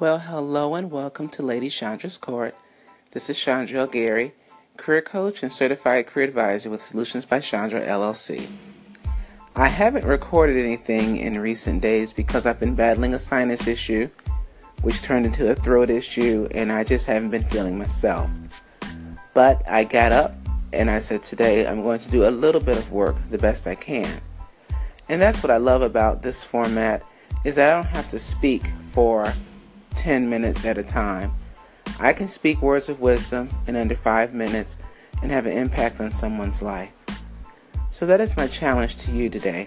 Well, hello and welcome to Lady Chandra's Court. This is Chandra Gary, career coach and certified career advisor with Solutions by Chandra LLC. I haven't recorded anything in recent days because I've been battling a sinus issue, which turned into a throat issue, and I just haven't been feeling myself. But I got up and I said, Today I'm going to do a little bit of work the best I can. And that's what I love about this format is that I don't have to speak for 10 minutes at a time. I can speak words of wisdom in under 5 minutes and have an impact on someone's life. So that is my challenge to you today.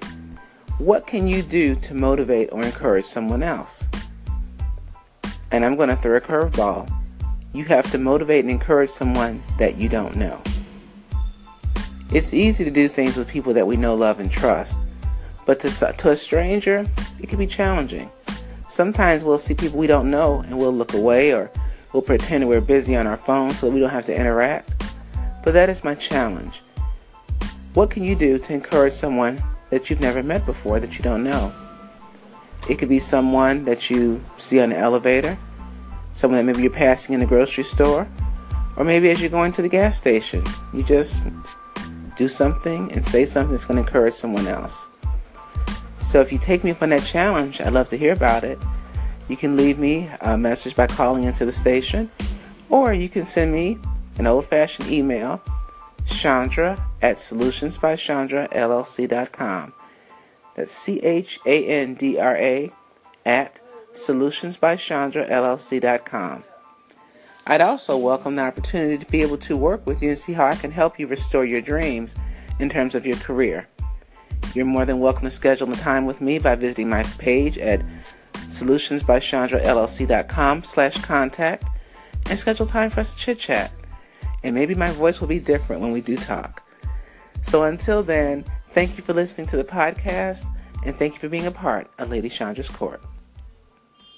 What can you do to motivate or encourage someone else? And I'm going to throw a curveball. You have to motivate and encourage someone that you don't know. It's easy to do things with people that we know, love, and trust, but to, to a stranger, it can be challenging. Sometimes we'll see people we don't know and we'll look away or we'll pretend we're busy on our phone so that we don't have to interact. But that is my challenge. What can you do to encourage someone that you've never met before that you don't know? It could be someone that you see on the elevator, someone that maybe you're passing in the grocery store, or maybe as you're going to the gas station. You just do something and say something that's going to encourage someone else. So if you take me up on that challenge, I'd love to hear about it. You can leave me a message by calling into the station, or you can send me an old fashioned email, Chandra at solutionsbychandra.llc.com. That's C H A N D R A at solutionsbychandra.llc.com. I'd also welcome the opportunity to be able to work with you and see how I can help you restore your dreams in terms of your career. You're more than welcome to schedule a time with me by visiting my page at solutionsbychandrallc.com slash contact and schedule time for us to chit chat. And maybe my voice will be different when we do talk. So until then, thank you for listening to the podcast and thank you for being a part of Lady Chandra's Court.